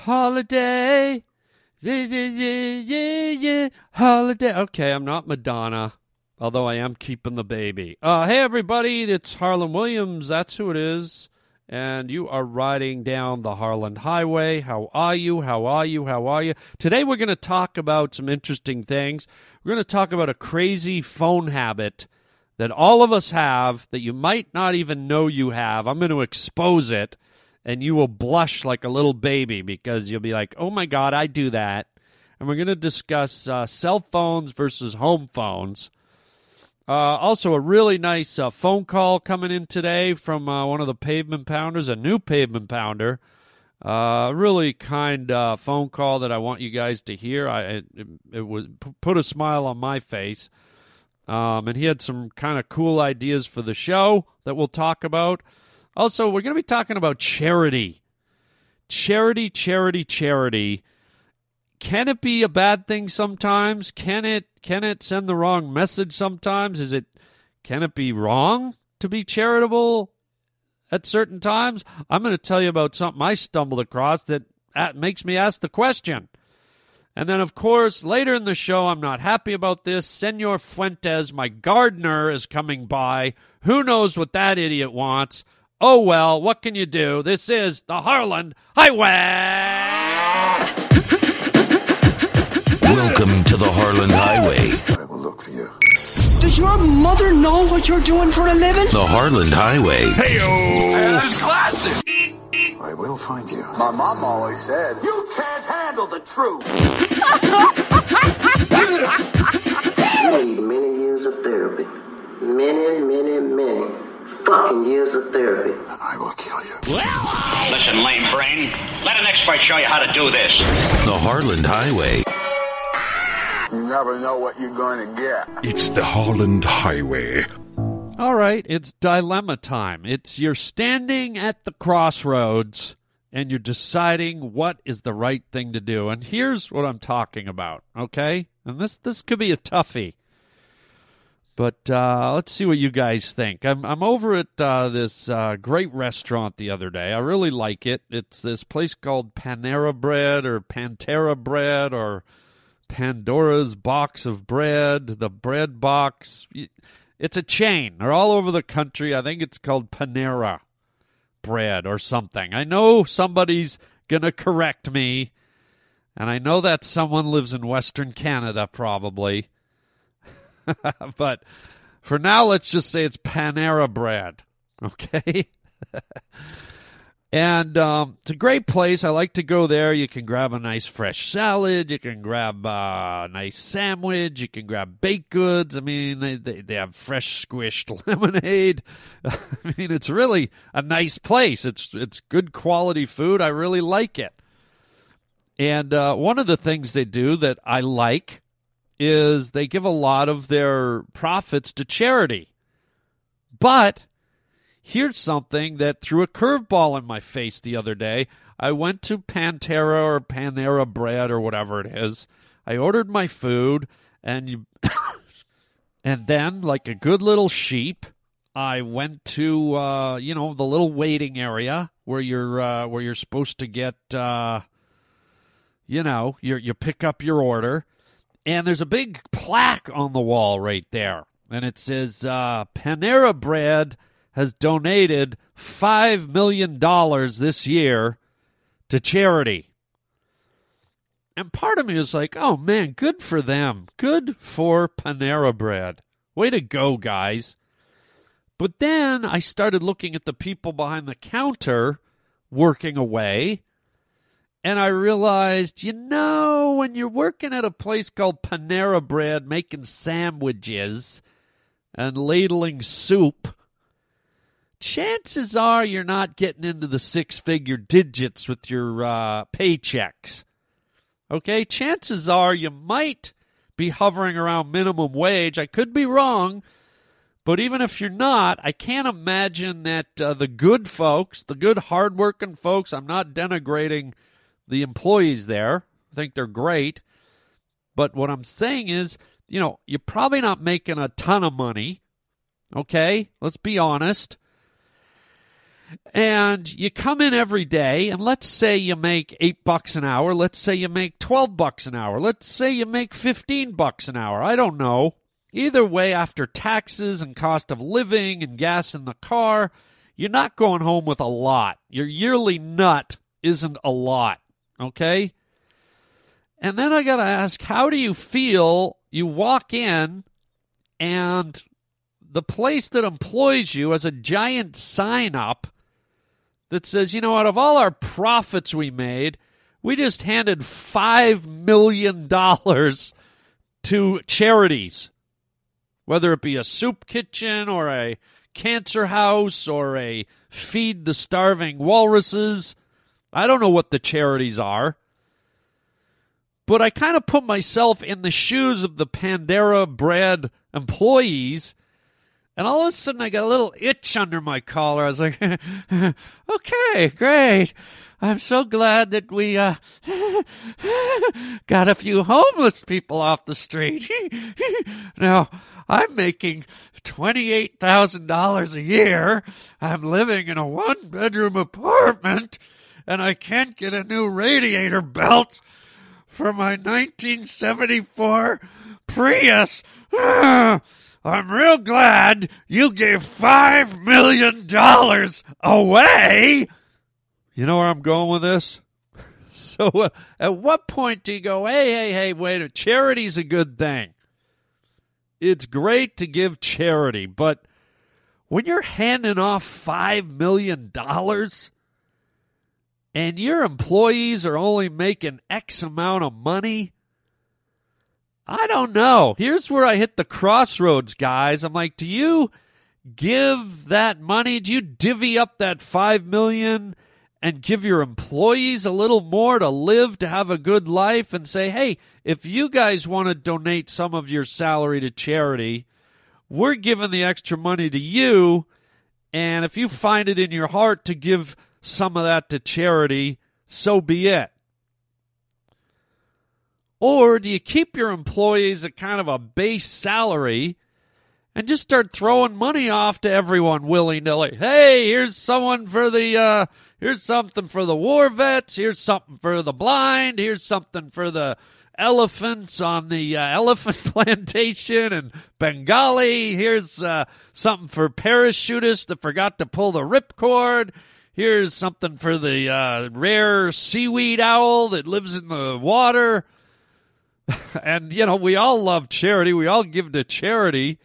holiday. Yeah, yeah, yeah, yeah, holiday. Okay, I'm not Madonna, although I am keeping the baby. Uh, hey, everybody, it's Harland Williams. That's who it is. And you are riding down the Harland Highway. How are you? How are you? How are you? Today, we're going to talk about some interesting things. We're going to talk about a crazy phone habit that all of us have that you might not even know you have. I'm going to expose it and you will blush like a little baby because you'll be like, oh my God, I do that. And we're going to discuss uh, cell phones versus home phones. Uh, also, a really nice uh, phone call coming in today from uh, one of the pavement pounders, a new pavement pounder. Uh, really kind uh, phone call that I want you guys to hear. I it, it was put a smile on my face, um, and he had some kind of cool ideas for the show that we'll talk about. Also, we're going to be talking about charity. Charity, charity, charity. Can it be a bad thing sometimes? Can it can it send the wrong message sometimes? Is it can it be wrong to be charitable at certain times? I'm going to tell you about something I stumbled across that makes me ask the question. And then, of course, later in the show, I'm not happy about this. Senor Fuentes, my gardener, is coming by. Who knows what that idiot wants? Oh well, what can you do? This is the Harland Highway. Welcome to the Harland Highway. I will look for you. Does your mother know what you're doing for a living? The Harland Highway. Hey, That's classic. I will find you. My mom always said, "You can't handle the truth." You need many years of therapy. Many, many, many fucking years of therapy. I will kill you. Listen, lame brain. Let an expert show you how to do this. The Harland Highway. You never know what you're going to get. It's the Harland Highway. All right, it's dilemma time. It's you're standing at the crossroads and you're deciding what is the right thing to do. And here's what I'm talking about, okay? And this this could be a toughie. But uh, let's see what you guys think. I'm I'm over at uh, this uh, great restaurant the other day. I really like it. It's this place called Panera Bread or Pantera Bread or Pandora's Box of Bread, the Bread Box. It's a chain. They're all over the country. I think it's called Panera Bread or something. I know somebody's gonna correct me, and I know that someone lives in Western Canada probably. but for now, let's just say it's Panera Bread. Okay. and um, it's a great place. I like to go there. You can grab a nice fresh salad. You can grab a nice sandwich. You can grab baked goods. I mean, they, they, they have fresh squished lemonade. I mean, it's really a nice place. It's it's good quality food. I really like it. And uh, one of the things they do that I like is they give a lot of their profits to charity. But here's something that threw a curveball in my face the other day. I went to Pantera or Panera Bread or whatever it is. I ordered my food and you and then like a good little sheep, I went to uh, you know the little waiting area where you're uh, where you're supposed to get uh, you know you you pick up your order and there's a big plaque on the wall right there. And it says uh, Panera Bread has donated $5 million this year to charity. And part of me is like, oh man, good for them. Good for Panera Bread. Way to go, guys. But then I started looking at the people behind the counter working away, and I realized, you know, when you're working at a place called Panera Bread making sandwiches and ladling soup, chances are you're not getting into the six figure digits with your uh, paychecks. Okay? Chances are you might be hovering around minimum wage. I could be wrong. But even if you're not, I can't imagine that uh, the good folks, the good hardworking folks, I'm not denigrating the employees there. I think they're great. But what I'm saying is, you know, you're probably not making a ton of money. Okay? Let's be honest. and you come in every day and let's say you make 8 bucks an hour, let's say you make 12 bucks an hour, let's say you make 15 bucks an hour. I don't know. Either way after taxes and cost of living and gas in the car, you're not going home with a lot. Your yearly nut isn't a lot, okay? And then I got to ask, how do you feel you walk in and the place that employs you has a giant sign up that says, you know, out of all our profits we made, we just handed $5 million to charities, whether it be a soup kitchen or a cancer house or a feed the starving walruses. I don't know what the charities are. But I kind of put myself in the shoes of the Panera Bread employees and all of a sudden, I got a little itch under my collar. I was like, okay, great. I'm so glad that we uh, got a few homeless people off the street. now, I'm making $28,000 a year. I'm living in a one bedroom apartment, and I can't get a new radiator belt for my 1974 Prius. I'm real glad you gave five million dollars away. You know where I'm going with this? So, uh, at what point do you go, hey, hey, hey, wait, a charity's a good thing? It's great to give charity, but when you're handing off five million dollars and your employees are only making X amount of money, I don't know. Here's where I hit the crossroads, guys. I'm like, do you give that money? Do you divvy up that five million and give your employees a little more to live, to have a good life, and say, hey, if you guys want to donate some of your salary to charity, we're giving the extra money to you. And if you find it in your heart to give some of that to charity, so be it. Or do you keep your employees at kind of a base salary and just start throwing money off to everyone willy nilly? Hey, here's someone for the, uh, here's something for the war vets. Here's something for the blind. Here's something for the elephants on the uh, elephant plantation in Bengali. Here's uh, something for parachutists that forgot to pull the ripcord. Here's something for the uh, rare seaweed owl that lives in the water. and, you know, we all love charity. We all give to charity.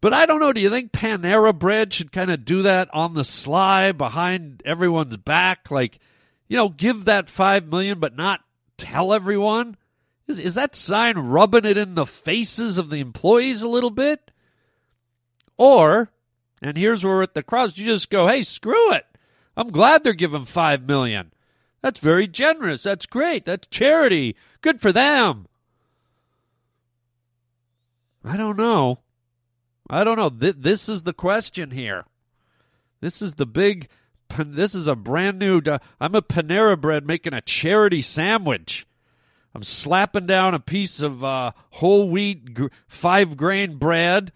But I don't know. Do you think Panera Bread should kind of do that on the sly behind everyone's back? Like, you know, give that five million, but not tell everyone? Is, is that sign rubbing it in the faces of the employees a little bit? Or, and here's where at the cross, you just go, hey, screw it. I'm glad they're giving five million. That's very generous. That's great. That's charity. Good for them. I don't know. I don't know. This is the question here. This is the big. This is a brand new. I'm a Panera Bread making a charity sandwich. I'm slapping down a piece of uh, whole wheat five grain bread.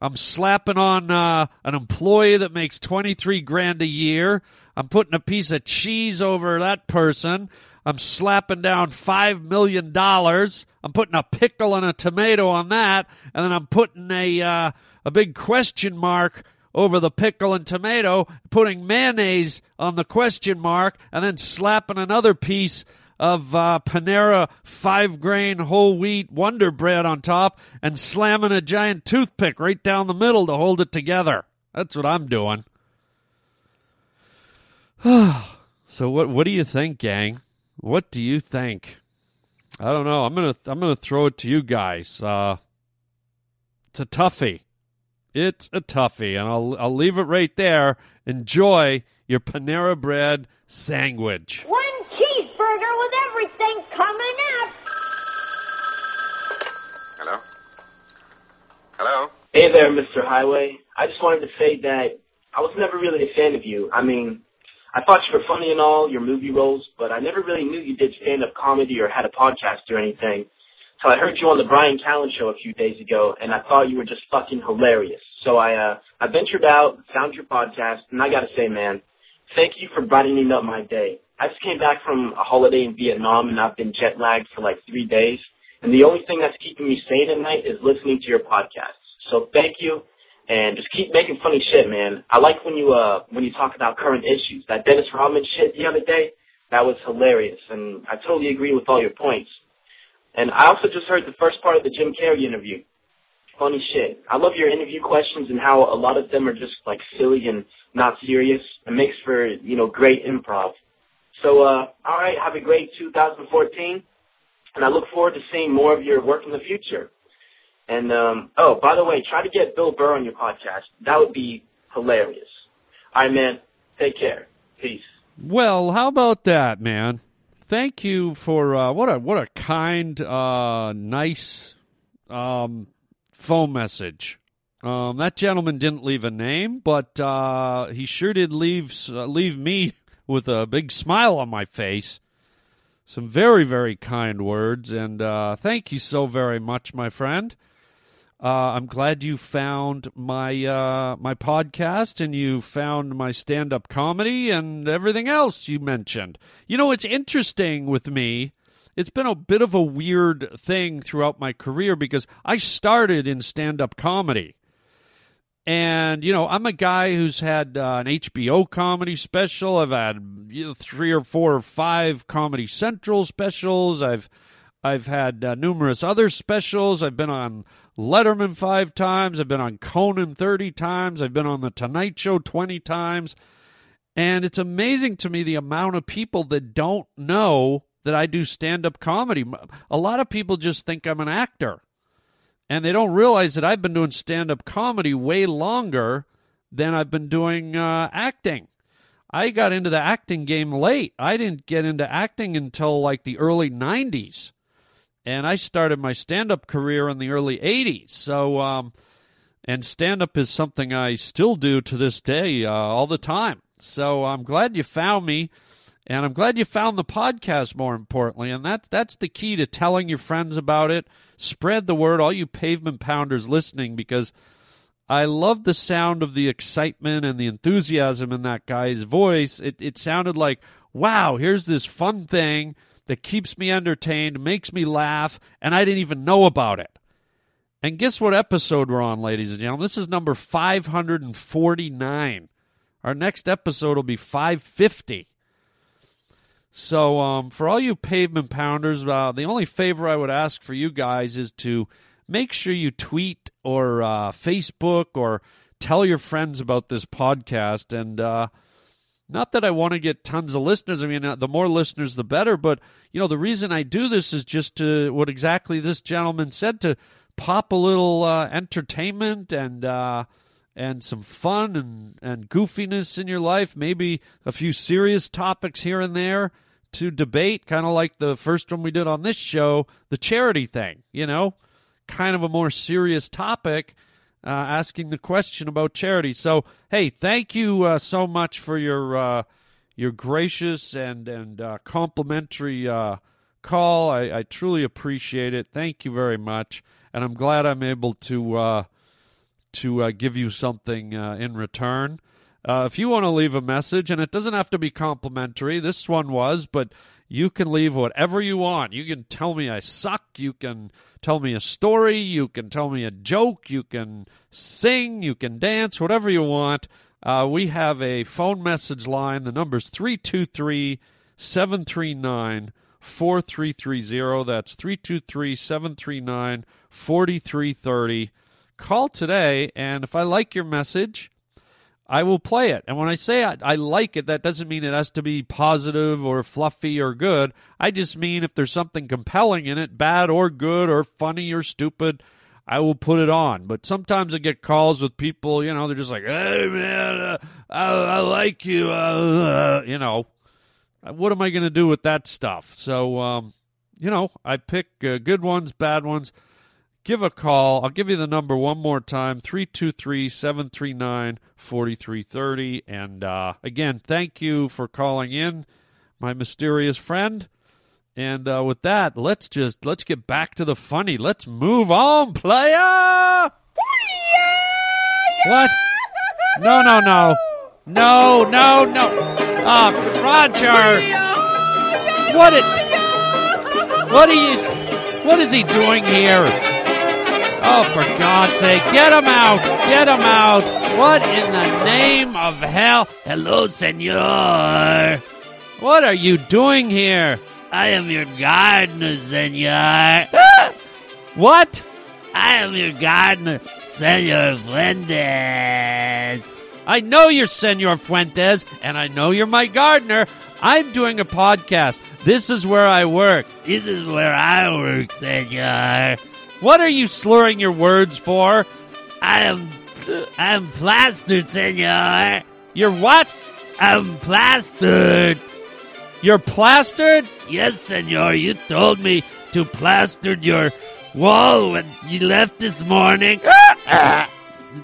I'm slapping on uh, an employee that makes 23 grand a year. I'm putting a piece of cheese over that person. I'm slapping down $5 million. I'm putting a pickle and a tomato on that. And then I'm putting a, uh, a big question mark over the pickle and tomato, putting mayonnaise on the question mark, and then slapping another piece of uh, Panera five grain whole wheat Wonder Bread on top, and slamming a giant toothpick right down the middle to hold it together. That's what I'm doing. so what what do you think, gang? What do you think? I don't know. I'm gonna I'm gonna throw it to you guys. Uh, it's a toughie. It's a toughie, and I'll I'll leave it right there. Enjoy your Panera Bread sandwich. With everything coming up. Hello. Hello. Hey there, Mr. Highway. I just wanted to say that I was never really a fan of you. I mean, I thought you were funny and all, your movie roles, but I never really knew you did stand up comedy or had a podcast or anything. So I heard you on the Bryan Callen show a few days ago, and I thought you were just fucking hilarious. So I uh, I ventured out, found your podcast, and I gotta say, man, thank you for brightening up my day. I just came back from a holiday in Vietnam, and I've been jet lagged for like three days. And the only thing that's keeping me sane at night is listening to your podcasts. So thank you, and just keep making funny shit, man. I like when you uh when you talk about current issues. That Dennis Rodman shit the other day, that was hilarious, and I totally agree with all your points. And I also just heard the first part of the Jim Carrey interview. Funny shit. I love your interview questions and how a lot of them are just like silly and not serious. It makes for, you know, great improv. So, uh, alright, have a great 2014. And I look forward to seeing more of your work in the future. And, um, oh, by the way, try to get Bill Burr on your podcast. That would be hilarious. Alright, man. Take care. Peace. Well, how about that, man? Thank you for uh, what a what a kind, uh, nice um, phone message. Um, that gentleman didn't leave a name, but uh, he sure did leave uh, leave me with a big smile on my face. Some very very kind words, and uh, thank you so very much, my friend. Uh, I'm glad you found my uh, my podcast and you found my stand up comedy and everything else you mentioned. You know, it's interesting with me. It's been a bit of a weird thing throughout my career because I started in stand up comedy. And, you know, I'm a guy who's had uh, an HBO comedy special. I've had you know, three or four or five Comedy Central specials. I've I've had uh, numerous other specials. I've been on Letterman five times. I've been on Conan 30 times. I've been on The Tonight Show 20 times. And it's amazing to me the amount of people that don't know that I do stand up comedy. A lot of people just think I'm an actor. And they don't realize that I've been doing stand up comedy way longer than I've been doing uh, acting. I got into the acting game late. I didn't get into acting until like the early 90s and I started my stand up career in the early 80s. So, um, and stand up is something I still do to this day uh, all the time. So I'm glad you found me. And I'm glad you found the podcast more importantly. And that's that's the key to telling your friends about it. Spread the word, all you pavement pounders listening, because I love the sound of the excitement and the enthusiasm in that guy's voice. It it sounded like, wow, here's this fun thing that keeps me entertained, makes me laugh, and I didn't even know about it. And guess what episode we're on, ladies and gentlemen? This is number 549. Our next episode will be 550. So, um, for all you pavement pounders, uh, the only favor I would ask for you guys is to make sure you tweet or uh, Facebook or tell your friends about this podcast. And uh, not that I want to get tons of listeners. I mean, uh, the more listeners, the better. But, you know, the reason I do this is just to what exactly this gentleman said to pop a little uh, entertainment and, uh, and some fun and, and goofiness in your life, maybe a few serious topics here and there to debate, kind of like the first one we did on this show, the charity thing, you know, kind of a more serious topic uh, asking the question about charity. So, hey, thank you uh, so much for your uh, your gracious and and uh, complimentary uh, call. I, I, truly appreciate it. Thank you very much, and I'm glad I'm able to uh, to give you something in return. if you want to leave a message, and it doesn't have to be complimentary, this one was, but you can leave whatever you want. You can tell me I suck. You can tell me a story. You can tell me a joke. You can sing. You can dance, whatever you want. Uh, we have a phone message line. The number's 323 739 4330. That's 323 739 4330. Call today, and if I like your message, I will play it. And when I say I, I, like it, that doesn't mean it has to be positive or fluffy or good. I just mean if there's something compelling in it, bad or good or funny or stupid, I will put it on. But sometimes I get calls with people, you know, they're just like, hey, man, uh, I, I, like you. Uh, uh, you know, what am I going to do with that stuff? So, um, you know, I pick uh, good ones, bad ones give a call. I'll give you the number one more time 323 739 4330. And uh, again, thank you for calling in, my mysterious friend. And uh, with that, let's just let's get back to the funny. Let's move on, player. What? No, no, no, no, no, no. Uh, Roger. What? It, what are you? What is he doing here? Oh, for God's sake, get him out! Get him out! What in the name of hell? Hello, senor. What are you doing here? I am your gardener, senor. what? I am your gardener, senor Fuentes. I know you're Senor Fuentes, and I know you're my gardener. I'm doing a podcast. This is where I work. This is where I work, senor. What are you slurring your words for? I am. I'm plastered, senor. You're what? I'm plastered. You're plastered? Yes, senor. You told me to plaster your wall when you left this morning.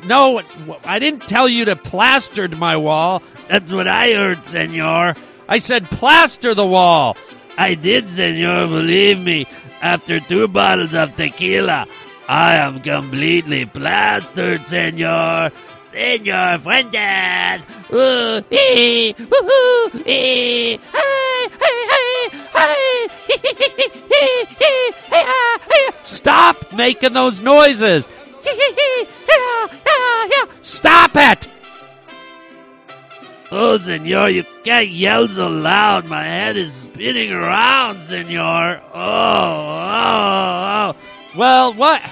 no, I didn't tell you to plastered my wall. That's what I heard, senor. I said plaster the wall. I did, senor. Believe me. After two bottles of tequila, I am completely plastered, senor. Senor Fuentes. Ah. Stop making those noises. Yeah, yeah, yeah. Stop it. Oh, senor, you can't yell so loud. My head is spinning around, senor. Oh, oh, oh. Well, what?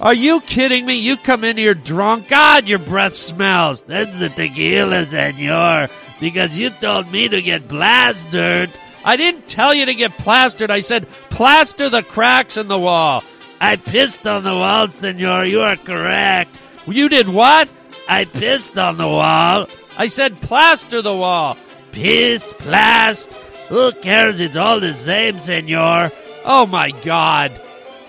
Are you kidding me? You come in here drunk. God, your breath smells. That's the tequila, senor. Because you told me to get plastered. I didn't tell you to get plastered. I said plaster the cracks in the wall. I pissed on the wall, senor. You are correct. You did what? I pissed on the wall. I said plaster the wall. Piss, plast. Who cares? It's all the same, senor. Oh my god.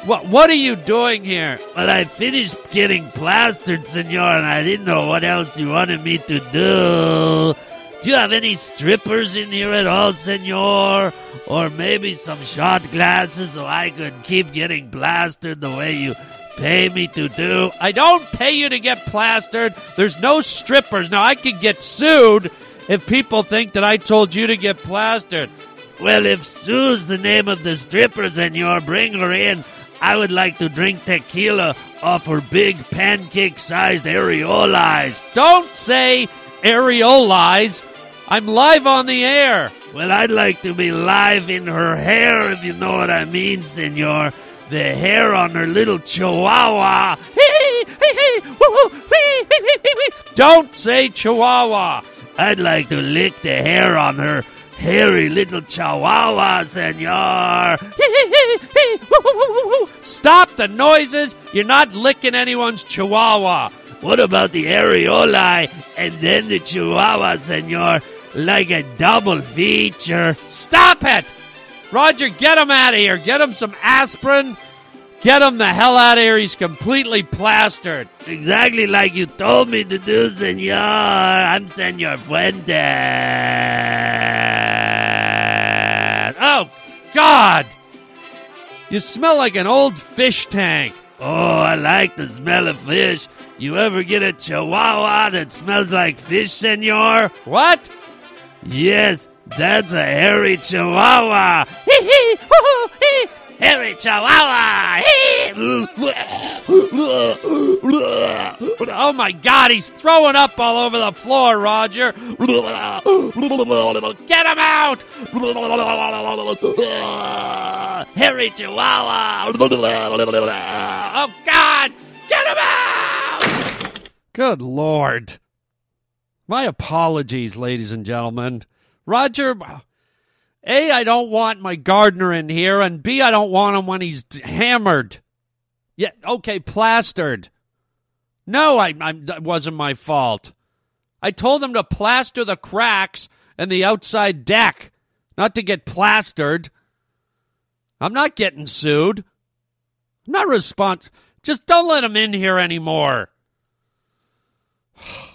What what are you doing here? Well, I finished getting plastered, senor, and I didn't know what else you wanted me to do. Do you have any strippers in here at all, senor? Or maybe some shot glasses so I could keep getting plastered the way you pay me to do. I don't pay you to get plastered. There's no strippers. Now, I could get sued if people think that I told you to get plastered. Well, if Sue's the name of the stripper, senor, bring her in. I would like to drink tequila off her big pancake sized areolas. Don't say areolas. I'm live on the air. Well, I'd like to be live in her hair, if you know what I mean, senor. The hair on her little chihuahua. Don't say chihuahua. I'd like to lick the hair on her hairy little chihuahua, senor. Stop the noises. You're not licking anyone's chihuahua. What about the areoli and then the chihuahua, senor? Like a double feature. Stop it! Roger, get him out of here. Get him some aspirin. Get him the hell out of here. He's completely plastered. Exactly like you told me to do, senor. I'm Senor Fuentes. Oh, God! You smell like an old fish tank. Oh, I like the smell of fish. You ever get a chihuahua that smells like fish, senor? What? Yes, that's a hairy chihuahua. Hee hee. Hairy chihuahua. oh my god, he's throwing up all over the floor, Roger. Get him out! Hairy chihuahua. Oh god, get him out! Good lord. My apologies, ladies and gentlemen. Roger, A, I don't want my gardener in here, and B, I don't want him when he's hammered. Yeah, okay, plastered. No, I, I, wasn't my fault. I told him to plaster the cracks in the outside deck, not to get plastered. I'm not getting sued. I'm not respons. Just don't let him in here anymore.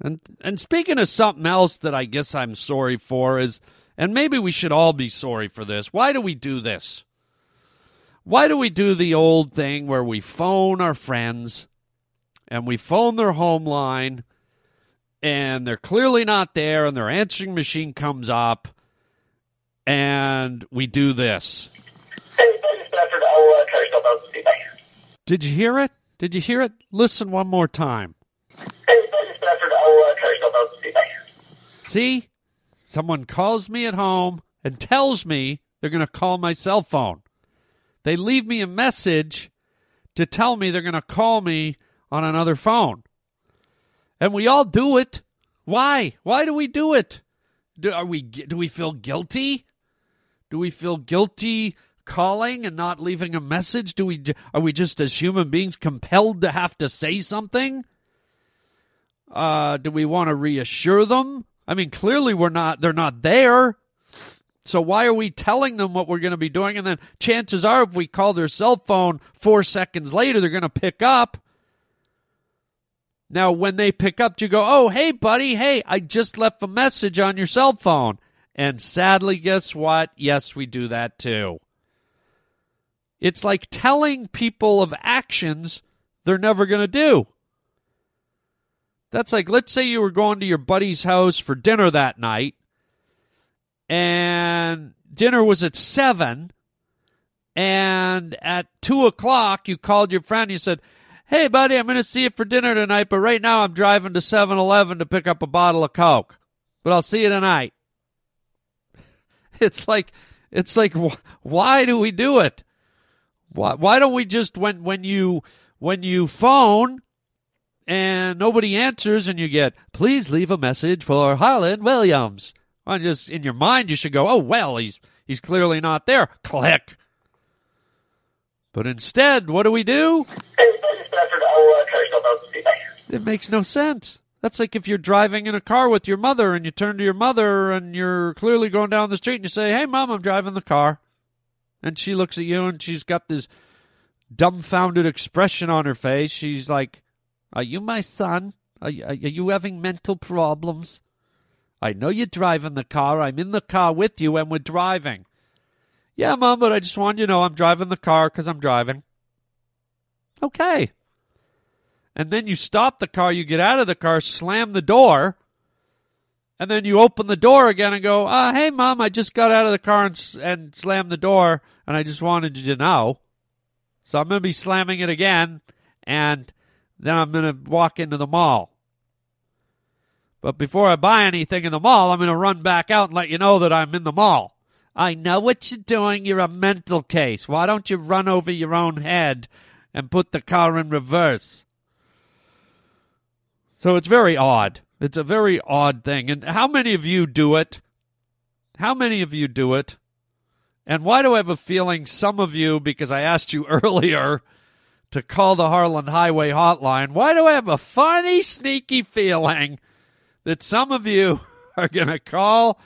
And and speaking of something else that I guess I'm sorry for is And maybe we should all be sorry for this. Why do we do this? Why do we do the old thing where we phone our friends and we phone their home line and they're clearly not there and their answering machine comes up and we do this? Did you hear it? Did you hear it? Listen one more time. See? Someone calls me at home and tells me they're going to call my cell phone. They leave me a message to tell me they're going to call me on another phone. And we all do it. Why? Why do we do it? Do, are we do we feel guilty? Do we feel guilty calling and not leaving a message? Do we are we just as human beings compelled to have to say something? Uh, do we want to reassure them? I mean, clearly we're not. They're not there. So why are we telling them what we're going to be doing? And then chances are, if we call their cell phone four seconds later, they're going to pick up. Now, when they pick up, you go, "Oh, hey, buddy, hey, I just left a message on your cell phone." And sadly, guess what? Yes, we do that too. It's like telling people of actions they're never going to do. That's like, let's say you were going to your buddy's house for dinner that night, and dinner was at 7, and at 2 o'clock, you called your friend, you said, Hey, buddy, I'm going to see you for dinner tonight, but right now I'm driving to 7 Eleven to pick up a bottle of Coke. But I'll see you tonight. It's like, it's like, why do we do it? Why, why don't we just, when, when you, when you phone, and nobody answers and you get, please leave a message for Harland Williams. Well, just in your mind, you should go, oh, well, he's, he's clearly not there. Click. But instead, what do we do? It makes no sense. That's like if you're driving in a car with your mother and you turn to your mother and you're clearly going down the street and you say, Hey, mom, I'm driving the car. And she looks at you and she's got this dumbfounded expression on her face. She's like, Are you my son? Are, are you having mental problems? I know you're driving the car. I'm in the car with you and we're driving. Yeah, Mom, but I just want you to know I'm driving the car because I'm driving. Okay. And then you stop the car, you get out of the car, slam the door, and then you open the door again and go, uh, hey, Mom, I just got out of the car and, and slammed the door, and I just wanted you to know. So I'm going to be slamming it again, and then I'm going to walk into the mall. But before I buy anything in the mall, I'm going to run back out and let you know that I'm in the mall. I know what you're doing. You're a mental case. Why don't you run over your own head and put the car in reverse? So it's very odd. It's a very odd thing. And how many of you do it? How many of you do it? And why do I have a feeling some of you, because I asked you earlier to call the Harland Highway hotline, why do I have a funny, sneaky feeling that some of you are going to call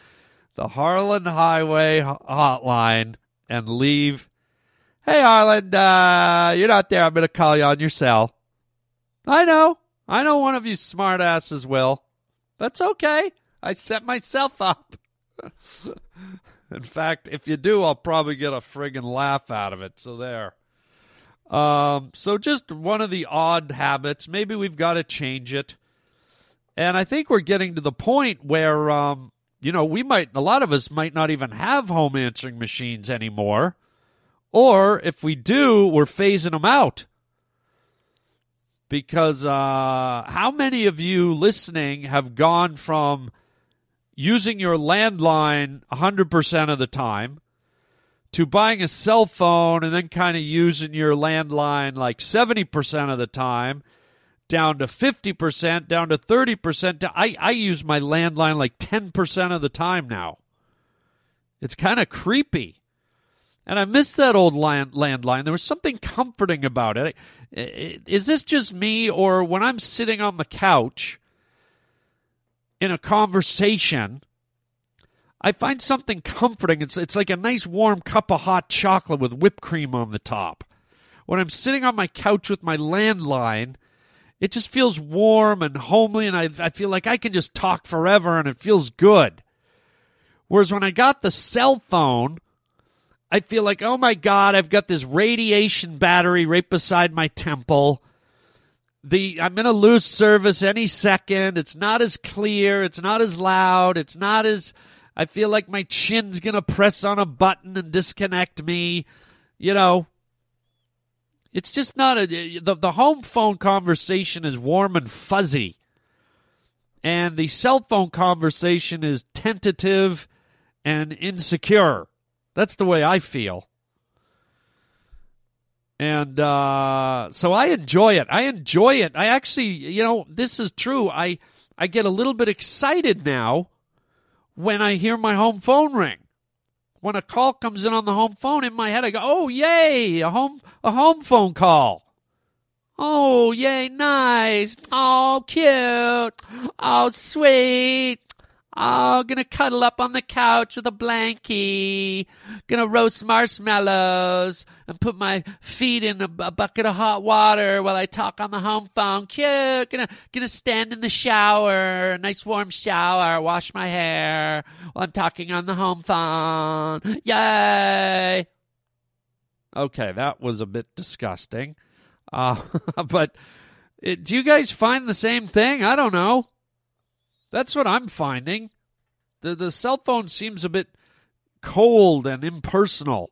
the Harland Highway hotline and leave? Hey, Harland, uh, you're not there. I'm going to call you on your cell. I know. I know one of you smartasses will. That's okay. I set myself up. In fact, if you do, I'll probably get a friggin' laugh out of it. So there. Um, so just one of the odd habits. Maybe we've got to change it. And I think we're getting to the point where, um, you know, we might, a lot of us might not even have home answering machines anymore. Or if we do, we're phasing them out because uh, how many of you listening have gone from using your landline 100% of the time to buying a cell phone and then kind of using your landline like 70% of the time down to 50% down to 30% to, I, I use my landline like 10% of the time now it's kind of creepy and I miss that old land, landline. There was something comforting about it. Is this just me, or when I'm sitting on the couch in a conversation, I find something comforting. It's, it's like a nice warm cup of hot chocolate with whipped cream on the top. When I'm sitting on my couch with my landline, it just feels warm and homely, and I, I feel like I can just talk forever, and it feels good. Whereas when I got the cell phone, I feel like, oh my God, I've got this radiation battery right beside my temple. The I'm gonna lose service any second. It's not as clear, it's not as loud, it's not as I feel like my chin's gonna press on a button and disconnect me. You know. It's just not a the, the home phone conversation is warm and fuzzy. And the cell phone conversation is tentative and insecure. That's the way I feel. And uh, so I enjoy it. I enjoy it. I actually, you know, this is true. I I get a little bit excited now when I hear my home phone ring. When a call comes in on the home phone in my head, I go, "Oh, yay! A home a home phone call." Oh, yay, nice. Oh, cute. Oh, sweet. Oh, gonna cuddle up on the couch with a blankie. Gonna roast marshmallows and put my feet in a, a, bucket of hot water while I talk on the home phone. Cute. Gonna gonna stand in the shower, nice warm shower, wash my hair while I'm talking on the home phone. Yay! Okay, that was a bit disgusting. Uh, but it, do you guys find the same thing? I don't know. That's what I'm finding. The the cell phone seems a bit cold and impersonal.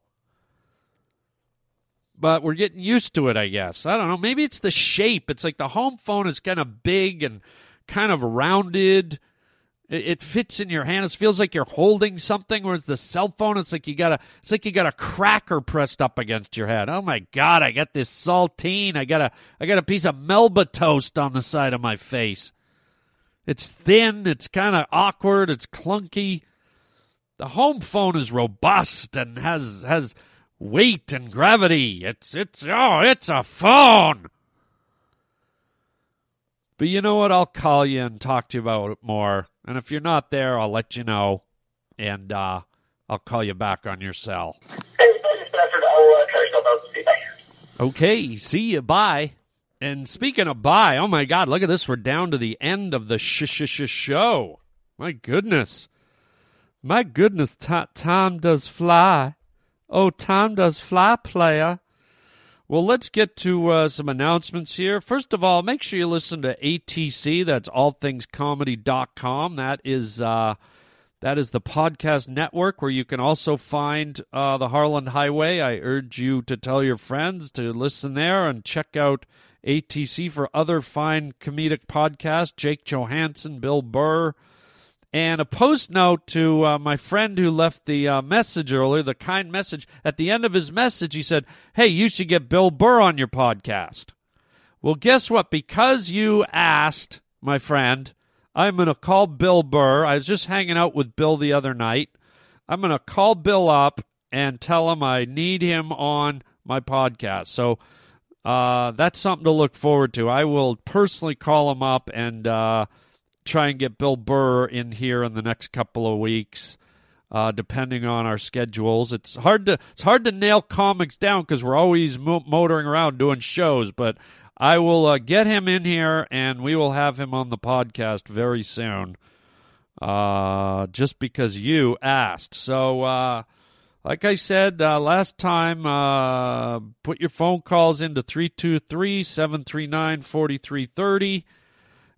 But we're getting used to it, I guess. I don't know. Maybe it's the shape. It's like the home phone is kind of big and kind of rounded. It, it fits in your hand. It feels like you're holding something. Whereas the cell phone, it's like you got a, it's like you got a cracker pressed up against your head. Oh my god! I got this saltine. I got a, I got a piece of Melba toast on the side of my face. It's thin, it's kind of awkward, it's clunky. The home phone is robust and has has weight and gravity. It's it's oh, it's a phone. But you know what? I'll call you and talk to you about it more. And if you're not there, I'll let you know, and uh, I'll call you back on your cell. Okay, see you. Bye. And speaking of bye, oh my God, look at this. We're down to the end of the sh sh sh show. My goodness. My goodness, t- time does fly. Oh, time does fly, player. Well, let's get to uh, some announcements here. First of all, make sure you listen to ATC. That's allthingscomedy.com. That is uh, that is the podcast network where you can also find uh, the Harland Highway. I urge you to tell your friends to listen there and check out ATC for other fine comedic podcasts Jake Johannsen, Bill Burr. And a post note to uh, my friend who left the uh, message earlier, the kind message. At the end of his message, he said, Hey, you should get Bill Burr on your podcast. Well, guess what? Because you asked, my friend, I'm going to call Bill Burr. I was just hanging out with Bill the other night. I'm going to call Bill up and tell him I need him on my podcast. So uh, that's something to look forward to. I will personally call him up and uh, try and get Bill Burr in here in the next couple of weeks, uh, depending on our schedules. It's hard to it's hard to nail comics down because we're always mo- motoring around doing shows. But I will uh, get him in here, and we will have him on the podcast very soon. Uh, just because you asked. So uh, like I said uh, last time, uh, put your phone calls into 323 739 4330,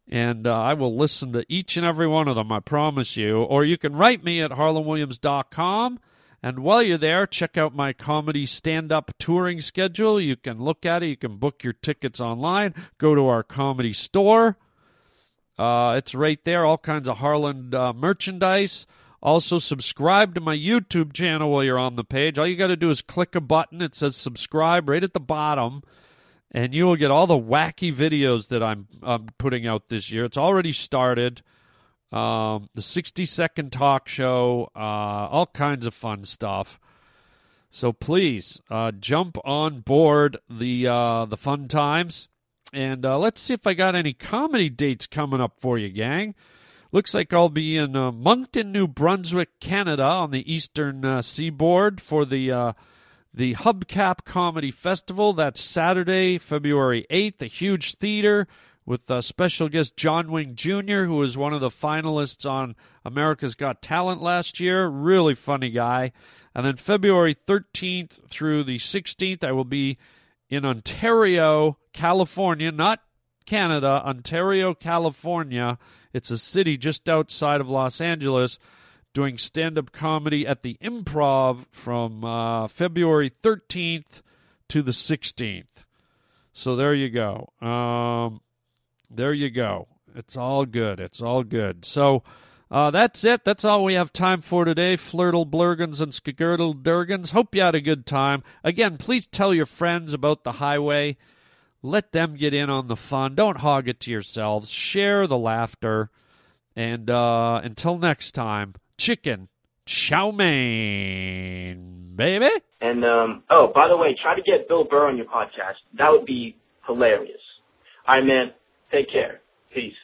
and uh, I will listen to each and every one of them, I promise you. Or you can write me at harlandwilliams.com. And while you're there, check out my comedy stand up touring schedule. You can look at it, you can book your tickets online, go to our comedy store. Uh, it's right there, all kinds of Harland uh, merchandise. Also, subscribe to my YouTube channel while you're on the page. All you got to do is click a button. It says subscribe right at the bottom, and you will get all the wacky videos that I'm, I'm putting out this year. It's already started. Um, the 60 second talk show, uh, all kinds of fun stuff. So please uh, jump on board the uh, the fun times, and uh, let's see if I got any comedy dates coming up for you, gang. Looks like I'll be in uh, Moncton, New Brunswick, Canada, on the eastern uh, seaboard for the uh, the Hubcap Comedy Festival. That's Saturday, February eighth. A huge theater with uh, special guest John Wing Jr., who was one of the finalists on America's Got Talent last year. Really funny guy. And then February 13th through the 16th, I will be in Ontario, California, not Canada, Ontario, California. It's a city just outside of Los Angeles, doing stand up comedy at the Improv from uh, February 13th to the 16th. So there you go. Um, there you go. It's all good. It's all good. So uh, that's it. That's all we have time for today. Flirtle blurgans and skagurtle durgans. Hope you had a good time. Again, please tell your friends about the highway. Let them get in on the fun. Don't hog it to yourselves. Share the laughter. And uh, until next time, chicken chow mein, baby. And um, oh, by the way, try to get Bill Burr on your podcast. That would be hilarious. All right, man. Take care. Peace.